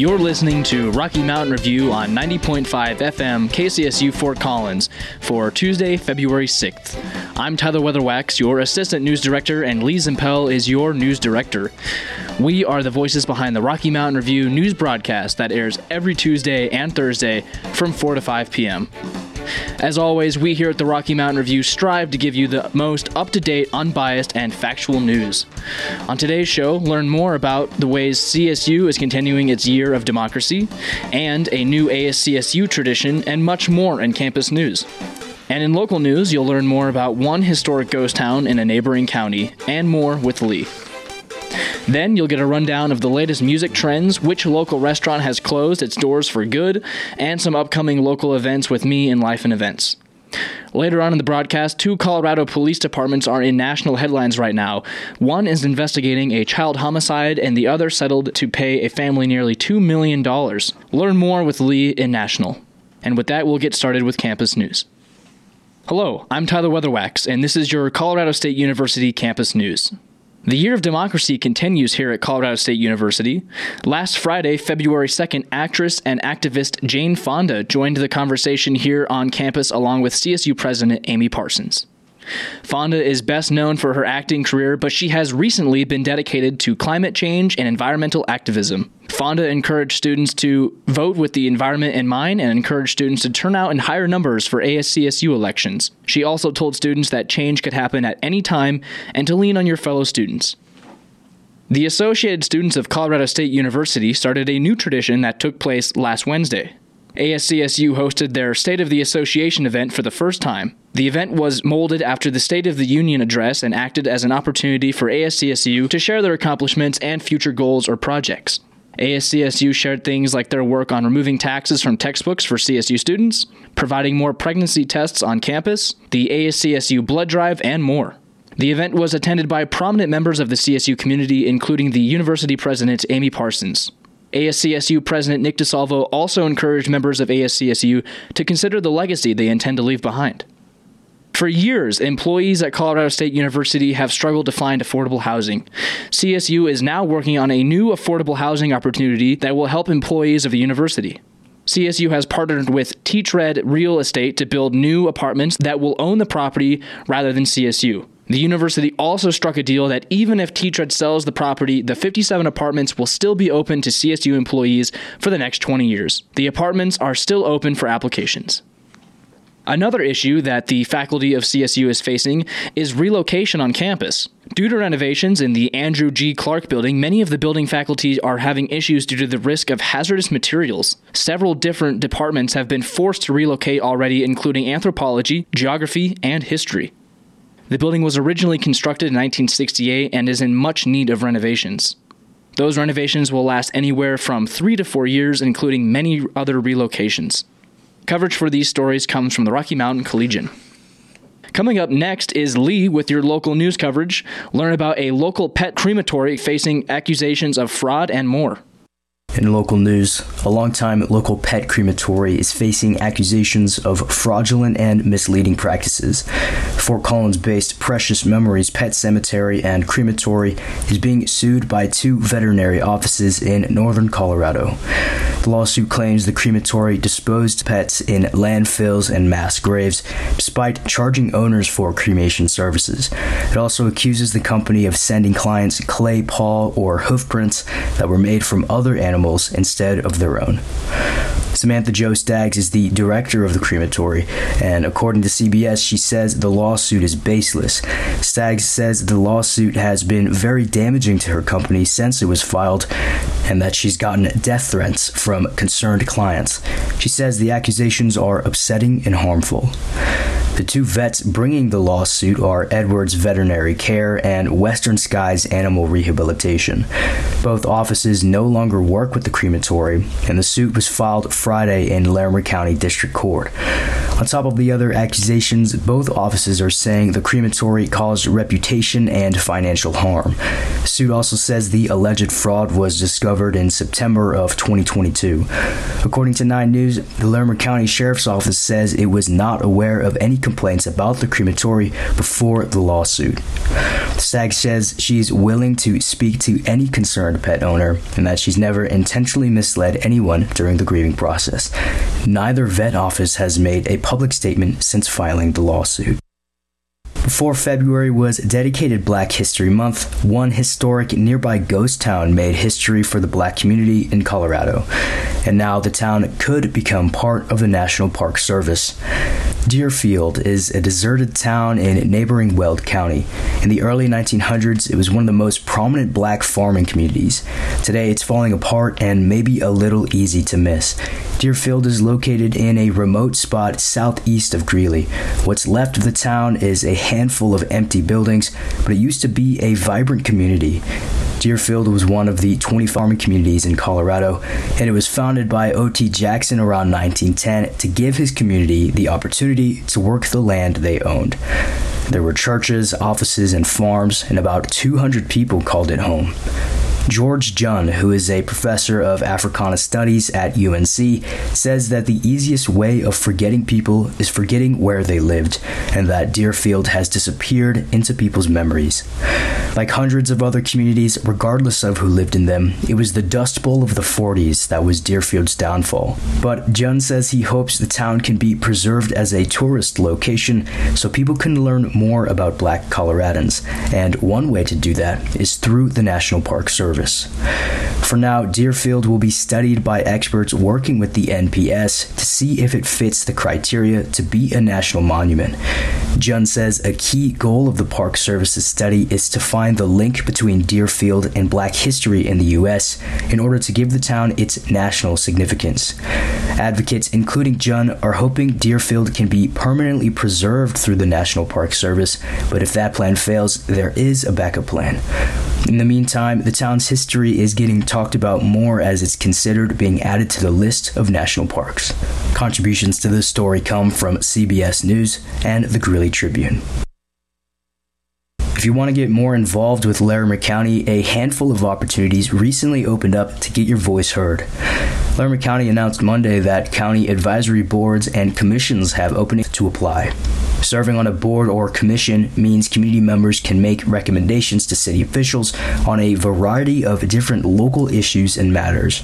You're listening to Rocky Mountain Review on 90.5 FM KCSU Fort Collins for Tuesday, February 6th. I'm Tyler Weatherwax, your assistant news director, and Lee Zimpel is your news director. We are the voices behind the Rocky Mountain Review news broadcast that airs every Tuesday and Thursday from 4 to 5 p.m. As always, we here at the Rocky Mountain Review strive to give you the most up to date, unbiased, and factual news. On today's show, learn more about the ways CSU is continuing its year of democracy, and a new ASCSU tradition, and much more in campus news. And in local news, you'll learn more about one historic ghost town in a neighboring county, and more with Lee. Then you'll get a rundown of the latest music trends, which local restaurant has closed its doors for good, and some upcoming local events with me in Life and Events. Later on in the broadcast, two Colorado police departments are in national headlines right now. One is investigating a child homicide, and the other settled to pay a family nearly $2 million. Learn more with Lee in National. And with that, we'll get started with campus news. Hello, I'm Tyler Weatherwax, and this is your Colorado State University campus news. The year of democracy continues here at Colorado State University. Last Friday, February 2nd, actress and activist Jane Fonda joined the conversation here on campus along with CSU President Amy Parsons. Fonda is best known for her acting career, but she has recently been dedicated to climate change and environmental activism. Fonda encouraged students to vote with the environment in mind and encouraged students to turn out in higher numbers for ASCSU elections. She also told students that change could happen at any time and to lean on your fellow students. The Associated Students of Colorado State University started a new tradition that took place last Wednesday. ASCSU hosted their State of the Association event for the first time. The event was molded after the State of the Union address and acted as an opportunity for ASCSU to share their accomplishments and future goals or projects. ASCSU shared things like their work on removing taxes from textbooks for CSU students, providing more pregnancy tests on campus, the ASCSU blood drive, and more. The event was attended by prominent members of the CSU community, including the university president Amy Parsons. ASCSU President Nick DeSalvo also encouraged members of ASCSU to consider the legacy they intend to leave behind. For years, employees at Colorado State University have struggled to find affordable housing. CSU is now working on a new affordable housing opportunity that will help employees of the university. CSU has partnered with Teach Red Real Estate to build new apartments that will own the property rather than CSU. The university also struck a deal that even if Teach Red sells the property, the 57 apartments will still be open to CSU employees for the next 20 years. The apartments are still open for applications. Another issue that the faculty of CSU is facing is relocation on campus. Due to renovations in the Andrew G. Clark building, many of the building faculty are having issues due to the risk of hazardous materials. Several different departments have been forced to relocate already, including anthropology, geography, and history. The building was originally constructed in 1968 and is in much need of renovations. Those renovations will last anywhere from three to four years, including many other relocations. Coverage for these stories comes from the Rocky Mountain Collegian. Coming up next is Lee with your local news coverage. Learn about a local pet crematory facing accusations of fraud and more. In local news, a longtime local pet crematory is facing accusations of fraudulent and misleading practices. Fort Collins based Precious Memories Pet Cemetery and Crematory is being sued by two veterinary offices in northern Colorado. The lawsuit claims the crematory disposed pets in landfills and mass graves, despite charging owners for cremation services. It also accuses the company of sending clients clay paw or hoof prints that were made from other animals animals instead of their own. Samantha Jo Staggs is the director of the crematory, and according to CBS, she says the lawsuit is baseless. Staggs says the lawsuit has been very damaging to her company since it was filed, and that she's gotten death threats from concerned clients. She says the accusations are upsetting and harmful. The two vets bringing the lawsuit are Edwards Veterinary Care and Western Skies Animal Rehabilitation. Both offices no longer work with the crematory, and the suit was filed Friday in Larimer County District Court. On top of the other accusations, both offices are saying the crematory caused reputation and financial harm. The suit also says the alleged fraud was discovered in September of 2022. According to 9 News, the Larimer County Sheriff's Office says it was not aware of any complaints about the crematory before the lawsuit. Stagg says she's willing to speak to any concerned pet owner and that she's never intentionally misled anyone during the grieving process. Neither vet office has made a public statement since filing the lawsuit. Before February was dedicated Black History Month, one historic nearby ghost town made history for the black community in Colorado, and now the town could become part of the National Park Service. Dearfield is a deserted town in neighboring Weld County. In the early 1900s, it was one of the most prominent black farming communities. Today, it's falling apart and maybe a little easy to miss. Dearfield is located in a remote spot southeast of Greeley. What's left of the town is a handful of empty buildings, but it used to be a vibrant community. Dearfield was one of the 20 farming communities in Colorado, and it was founded by O.T. Jackson around 1910 to give his community the opportunity to work the land they owned. There were churches, offices, and farms, and about 200 people called it home. George Junne, who is a professor of Africana Studies at UNC, says that the easiest way of forgetting people is forgetting where they lived, and that Dearfield has disappeared into people's memories. Like hundreds of other communities, regardless of who lived in them, it was the Dust Bowl of the 40s that was Dearfield's downfall. But Junne says he hopes the town can be preserved as a tourist location so people can learn more about black Coloradans, and one way to do that is through the National Park Service service. For now, Dearfield will be studied by experts working with the NPS to see if it fits the criteria to be a national monument. Junne says a key goal of the Park Service's study is to find the link between Dearfield and black history in the U.S. in order to give the town its national significance. Advocates, including Junne, are hoping Dearfield can be permanently preserved through the National Park Service, but if that plan fails, there is a backup plan. In the meantime, the town's history is getting talked about more as it's considered being added to the list of national parks. Contributions to this story come from CBS News and the Greeley Tribune. If you want to get more involved with Larimer County, a handful of opportunities recently opened up to get your voice heard. Larimer County announced Monday that county advisory boards and commissions have openings to apply. Serving on a board or commission means community members can make recommendations to city officials on a variety of different local issues and matters.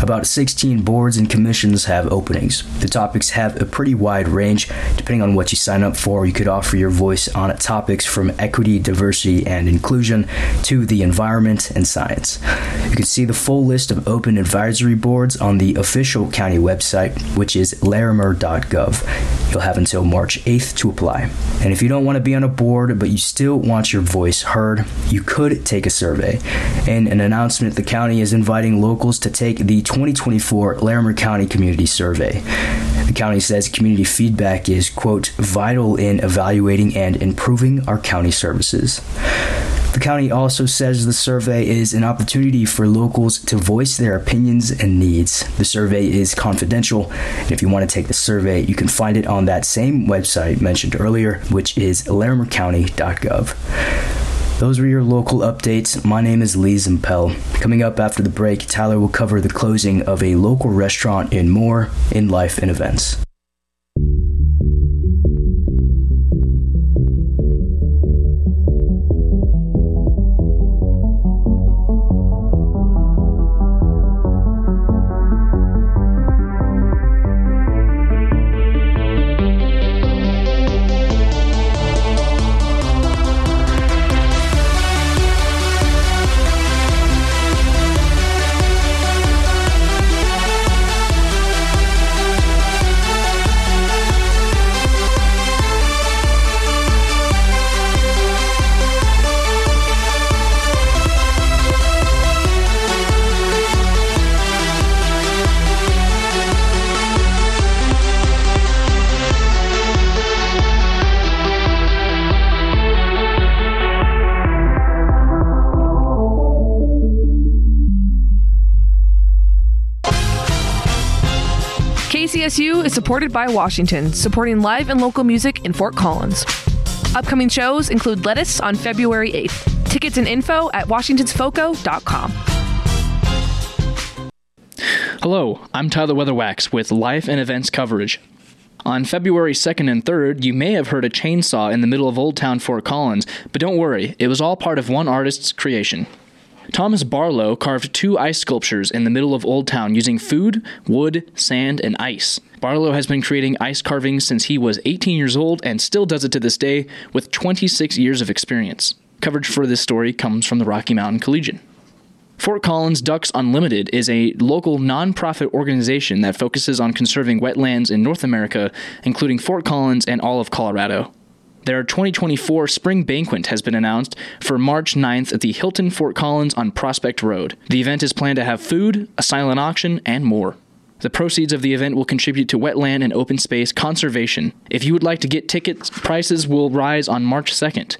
About 16 boards and commissions have openings. The topics have a pretty wide range. Depending on what you sign up for, you could offer your voice on topics from equity, diversity, and inclusion to the environment and science. You can see the full list of open advisory boards on the official county website, which is larimer.gov. You'll have until March 8th to apply. And if you don't want to be on a board but you still want your voice heard, you could take a survey. In an announcement, the county is inviting locals to take the 2024 Larimer County Community Survey. County says community feedback is, quote, vital in evaluating and improving our county services. The county also says the survey is an opportunity for locals to voice their opinions and needs. The survey is confidential, and if you want to take the survey, you can find it on that same website mentioned earlier, which is larimercounty.gov. Those were your local updates. My name is Lee Zimpel. Coming up after the break, Tyler will cover the closing of a local restaurant and more in life and events. KCSU is supported by Washington, supporting live and local music in Fort Collins. Upcoming shows include Lettuce on February 8th. Tickets and info at washingtonsfoco.com. Hello, I'm Tyler Weatherwax with Life and events coverage. On February 2nd and 3rd, you may have heard a chainsaw in the middle of Old Town Fort Collins, but don't worry, it was all part of one artist's creation. Thomas Barlow carved two ice sculptures in the middle of Old Town using food, wood, sand, and ice. Barlow has been creating ice carvings since he was 18 years old and still does it to this day with 26 years of experience. Coverage for this story comes from the Rocky Mountain Collegian. Fort Collins Ducks Unlimited is a local nonprofit organization that focuses on conserving wetlands in North America, including Fort Collins and all of Colorado. Their 2024 spring banquet has been announced for March 9th at the Hilton Fort Collins on Prospect Road. The event is planned to have food, a silent auction, and more. The proceeds of the event will contribute to wetland and open space conservation. If you would like to get tickets, prices will rise on March 2nd,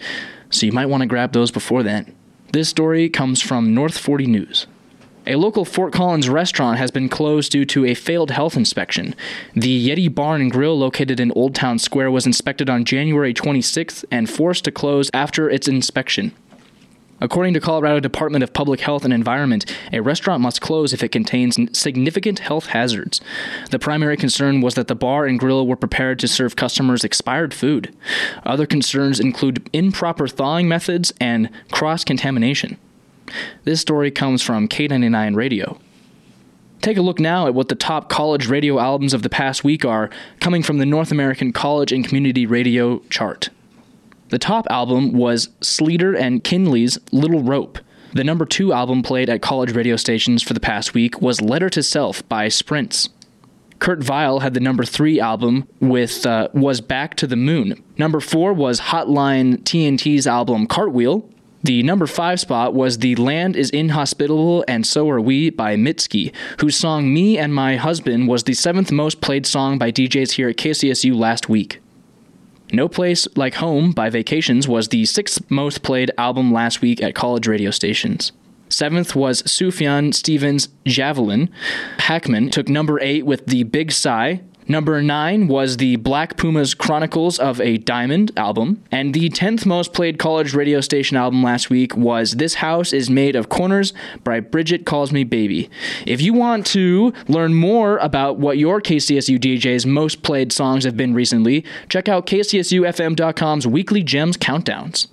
so you might want to grab those before then. This story comes from North 40 News. A local Fort Collins restaurant has been closed due to a failed health inspection. The Yeti Barn and Grill located in Old Town Square was inspected on January 26th and forced to close after its inspection. According to Colorado Department of Public Health and Environment, a restaurant must close if it contains significant health hazards. The primary concern was that the bar and grill were prepared to serve customers expired food. Other concerns include improper thawing methods and cross contamination. This story comes from K99 Radio. Take a look now at what the top college radio albums of the past week are, coming from the North American College and Community Radio chart. The top album was Sleater and Kinney's Little Rope. The number two album played at college radio stations for the past week was Letter to Self by Sprints. Kurt Vile had the number three album with uh, Was Back to the Moon. Number four was Hotline TNT's album Cartwheel. The number five spot was The Land is Inhospitable and So Are We by Mitski, whose song Me and My Husband was the seventh most played song by DJs here at KCSU last week. No Place Like Home by Vacations was the sixth most played album last week at college radio stations. Seventh was Sufjan Stevens' Javelin. Hackman took number eight with The Big Sigh. Number nine was the Black Pumas Chronicles of a Diamond album. And the 10th most played college radio station album last week was This House is Made of Corners by Brigitte Calls Me Baby. If you want to learn more about what your KCSU DJ's most played songs have been recently, check out KCSUFM.com's weekly Gems Countdowns.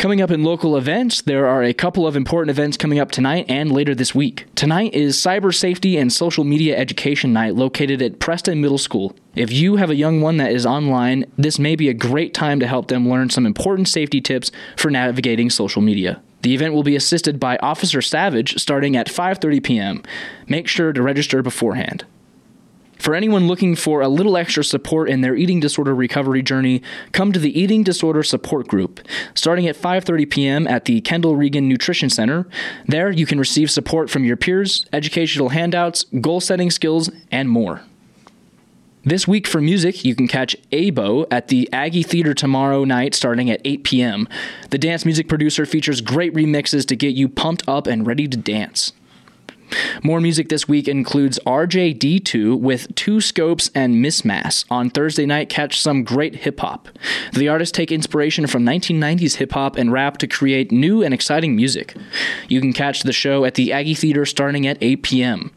Coming up in local events, there are a couple of important events coming up tonight and later this week. Tonight is Cyber Safety and Social Media Education Night located at Preston Middle School. If you have a young one that is online, this may be a great time to help them learn some important safety tips for navigating social media. The event will be assisted by Officer Savage starting at 5:30 p.m. Make sure to register beforehand. For anyone looking for a little extra support in their eating disorder recovery journey, come to the Eating Disorder Support Group, starting at 5:30 p.m. at the Kendall Reagan Nutrition Center. There, you can receive support from your peers, educational handouts, goal-setting skills, and more. This week for music, you can catch Abo at the Aggie Theater tomorrow night starting at 8 p.m. The dance music producer features great remixes to get you pumped up and ready to dance. More music this week includes RJD2 with Two Scopes and Mismass. On Thursday night, catch some great hip hop. The artists take inspiration from 1990s hip hop and rap to create new and exciting music. You can catch the show at the Aggie Theater starting at 8 p.m.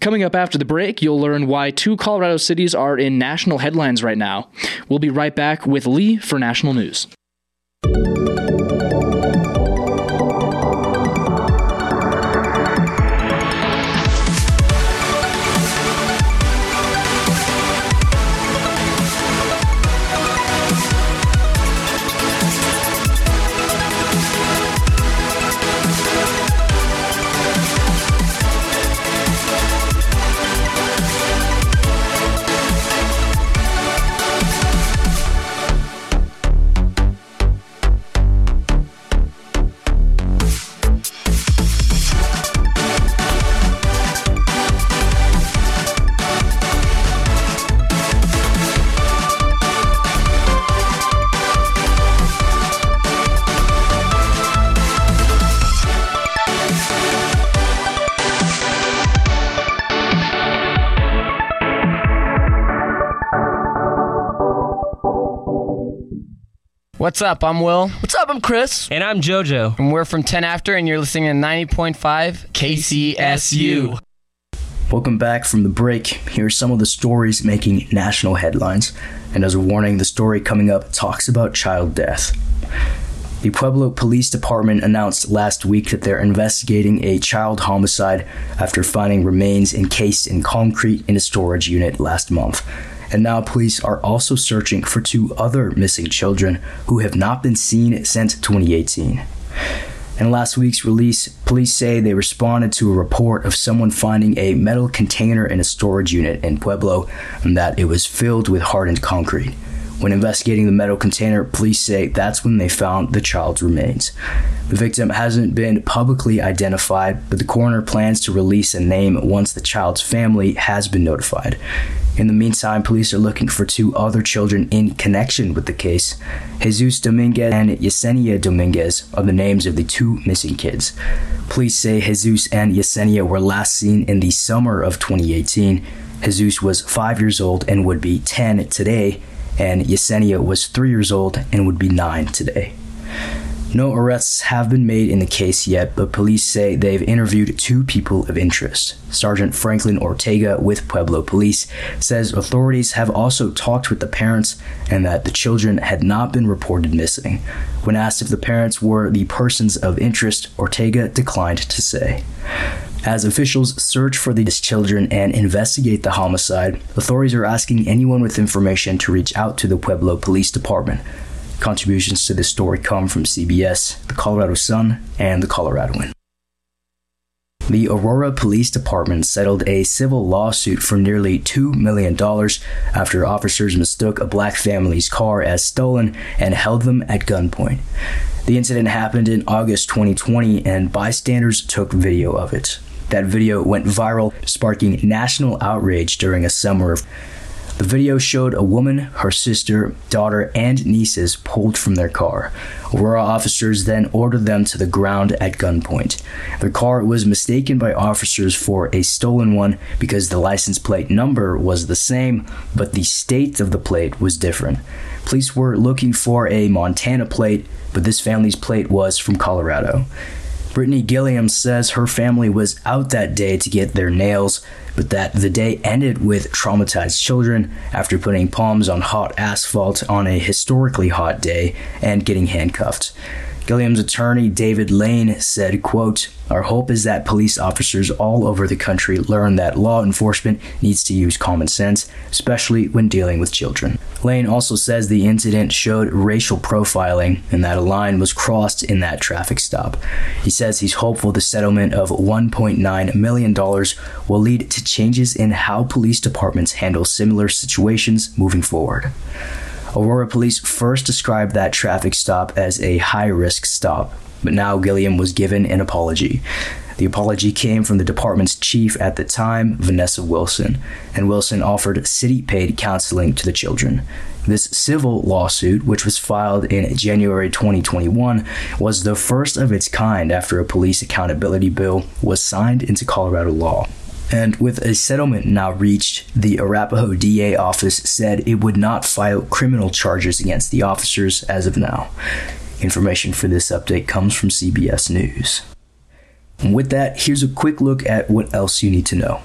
Coming up after the break, you'll learn why two Colorado cities are in national headlines right now. We'll be right back with Lee for national news. What's up? I'm Will. What's up? I'm Chris. And I'm JoJo. And we're from 10 After, and you're listening to 90.5 KCSU. Welcome back from the break. Here are some of the stories making national headlines. And as a warning, the story coming up talks about child death. The Pueblo Police Department announced last week that they're investigating a child homicide after finding remains encased in concrete in a storage unit last month. And now police are also searching for two other missing children who have not been seen since 2018. In last week's release, police say they responded to a report of someone finding a metal container in a storage unit in Pueblo and that it was filled with hardened concrete. When investigating the metal container, police say that's when they found the child's remains. The victim hasn't been publicly identified, but the coroner plans to release a name once the child's family has been notified. In the meantime, police are looking for two other children in connection with the case. Jesus Dominguez and Yesenia Dominguez are the names of the two missing kids. Police say Jesus and Yesenia were last seen in the summer of 2018. Jesus was five years old and would be 10 today, and Yesenia was three years old and would be nine today. No arrests have been made in the case yet, but police say they've interviewed two people of interest. Sergeant Franklin Ortega with Pueblo Police says authorities have also talked with the parents and that the children had not been reported missing. When asked if the parents were the persons of interest, Ortega declined to say. As officials search for these children and investigate the homicide, authorities are asking anyone with information to reach out to the Pueblo Police Department. Contributions to this story come from CBS, the Colorado Sun, and the Coloradoan. The Aurora Police Department settled a civil lawsuit for nearly $2 million after officers mistook a black family's car as stolen and held them at gunpoint. The incident happened in August 2020, and bystanders took video of it. That video went viral, sparking national outrage during a summer of the video showed a woman, her sister, daughter, and nieces pulled from their car. Aurora officers then ordered them to the ground at gunpoint. The car was mistaken by officers for a stolen one because the license plate number was the same, but the state of the plate was different. Police were looking for a Montana plate, but this family's plate was from Colorado. Brittany Gilliam says her family was out that day to get their nails, but that the day ended with traumatized children after putting palms on hot asphalt on a historically hot day and getting handcuffed. Gilliam's attorney, David Lane, said, quote, Our hope is that police officers all over the country learn that law enforcement needs to use common sense, especially when dealing with children. Lane also says the incident showed racial profiling and that a line was crossed in that traffic stop. He says he's hopeful the settlement of $1.9 million will lead to changes in how police departments handle similar situations moving forward. Aurora police first described that traffic stop as a high risk stop, but now Gilliam was given an apology. The apology came from the department's chief at the time, Vanessa Wilson, and Wilson offered city paid counseling to the children. This civil lawsuit, which was filed in January 2021, was the first of its kind after a police accountability bill was signed into Colorado law. And with a settlement now reached, the Arapahoe DA office said it would not file criminal charges against the officers as of now. Information for this update comes from CBS News. And with that, here's a quick look at what else you need to know.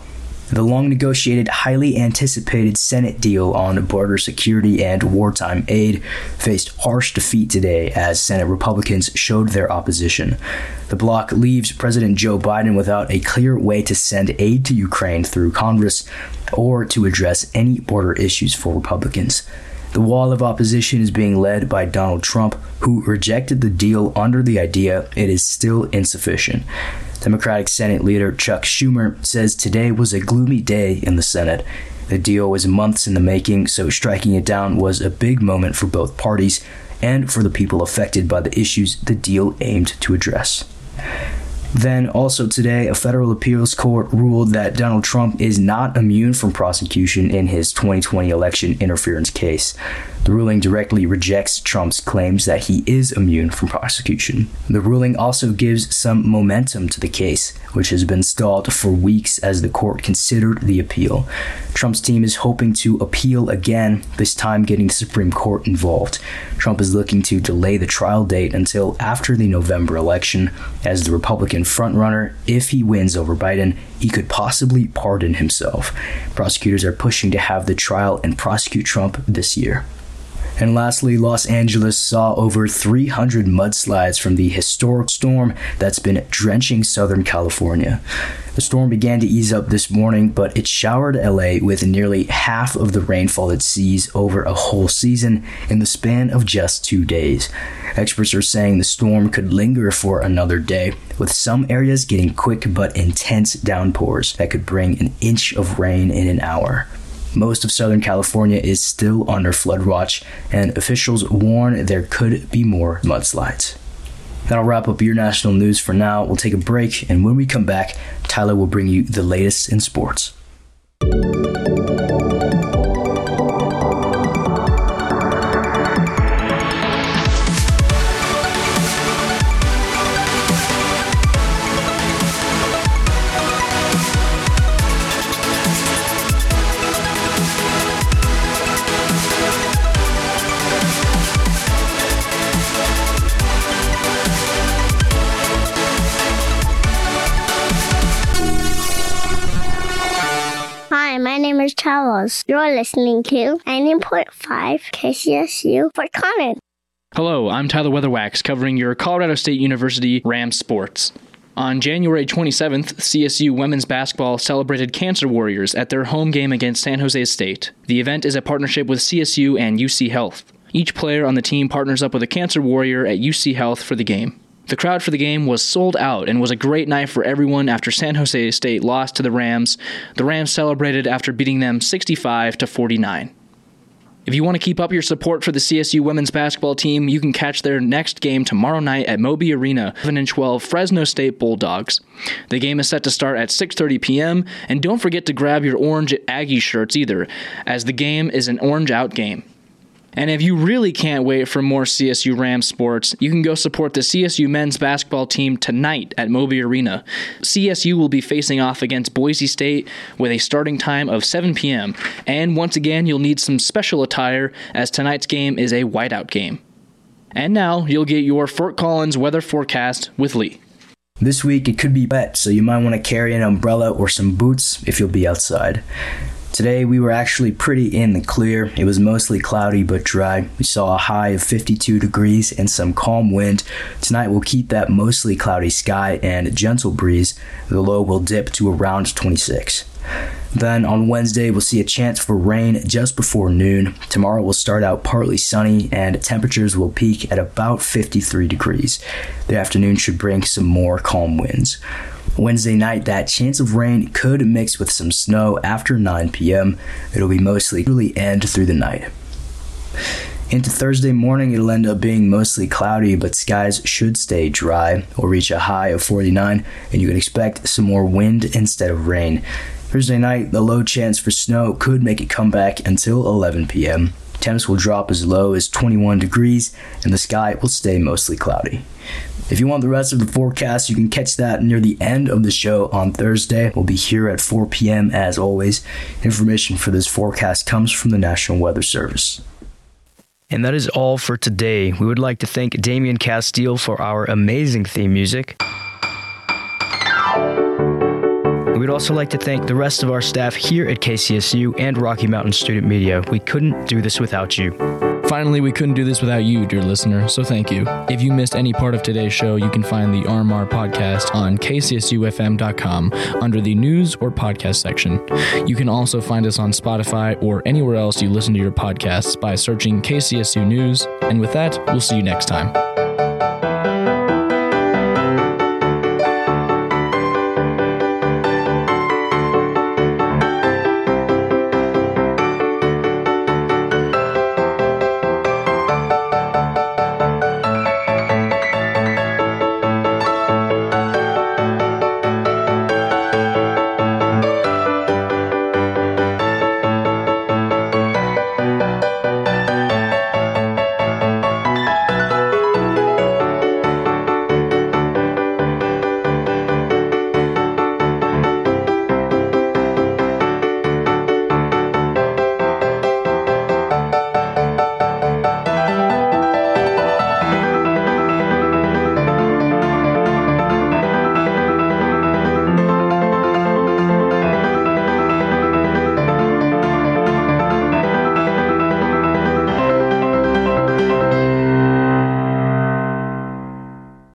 The long negotiated, highly anticipated Senate deal on border security and wartime aid faced harsh defeat today as Senate Republicans showed their opposition. The bloc leaves President Joe Biden without a clear way to send aid to Ukraine through Congress or to address any border issues for Republicans. The wall of opposition is being led by Donald Trump, who rejected the deal under the idea it is still insufficient. Democratic Senate leader Chuck Schumer says today was a gloomy day in the Senate. The deal was months in the making, so striking it down was a big moment for both parties and for the people affected by the issues the deal aimed to address. Then, also today, a federal appeals court ruled that Donald Trump is not immune from prosecution in his 2020 election interference case. The ruling directly rejects Trump's claims that he is immune from prosecution. The ruling also gives some momentum to the case, which has been stalled for weeks as the court considered the appeal. Trump's team is hoping to appeal again, this time getting the Supreme Court involved. Trump is looking to delay the trial date until after the November election. As the Republican frontrunner, if he wins over Biden, he could possibly pardon himself. Prosecutors are pushing to have the trial and prosecute Trump this year. And lastly, Los Angeles saw over 300 mudslides from the historic storm that's been drenching Southern California. The storm began to ease up this morning, but it showered LA with nearly half of the rainfall it sees over a whole season in the span of just two days. Experts are saying the storm could linger for another day, with some areas getting quick but intense downpours that could bring an inch of rain in an hour. Most of Southern California is still under flood watch, and officials warn there could be more mudslides. That'll wrap up your national news for now. We'll take a break, and when we come back, Tyler will bring you the latest in sports. Hi, my name is Charles. You're listening to 90.5 KCSU for Collins. Hello, I'm Tyler Weatherwax covering your Colorado State University Rams sports. On January 27th, CSU women's basketball celebrated Cancer Warriors at their home game against San Jose State. The event is a partnership with CSU and UC Health. Each player on the team partners up with a Cancer Warrior at UC Health for the game. The crowd for the game was sold out and was a great night for everyone after San Jose State lost to the Rams. The Rams celebrated after beating them 65 to 49. If you want to keep up your support for the CSU women's basketball team, you can catch their next game tomorrow night at Moby Arena, 7 and 12 Fresno State Bulldogs. The game is set to start at 6:30 p.m. and don't forget to grab your orange Aggie shirts either, as the game is an orange out game. And if you really can't wait for more CSU Rams sports, you can go support the CSU men's basketball team tonight at Moby Arena. CSU will be facing off against Boise State with a starting time of 7 p.m. And once again, you'll need some special attire as tonight's game is a whiteout game. And now you'll get your Fort Collins weather forecast with Lee. This week it could be wet, so you might want to carry an umbrella or some boots if you'll be outside. Today we were actually pretty in the clear. It was mostly cloudy but dry. We saw a high of 52 degrees and some calm wind. Tonight we'll keep that mostly cloudy sky and gentle breeze. The low will dip to around 26. Then on Wednesday, we'll see a chance for rain just before noon. Tomorrow will start out partly sunny and temperatures will peak at about 53 degrees. The afternoon should bring some more calm winds. Wednesday night, that chance of rain could mix with some snow after 9 p.m. It'll be mostly early and through the night. Into Thursday morning, it'll end up being mostly cloudy, but skies should stay dry or reach a high of 49, and you can expect some more wind instead of rain. Thursday night, the low chance for snow could make it come back until 11 p.m. Temps will drop as low as 21 degrees, and the sky will stay mostly cloudy. If you want the rest of the forecast, you can catch that near the end of the show on Thursday. We'll be here at 4 p.m. as always. Information for this forecast comes from the National Weather Service. And that is all for today. We would like to thank Damian Castile for our amazing theme music. Also like to thank the rest of our staff here at KCSU and Rocky Mountain Student Media. We couldn't do this without you. Finally, we couldn't do this without you, dear listener, so thank you. If you missed any part of today's show, you can find the RMR podcast on kcsufm.com under the news or podcast section. You can also find us on Spotify or anywhere else you listen to your podcasts by searching KCSU News. And with that, we'll see you next time.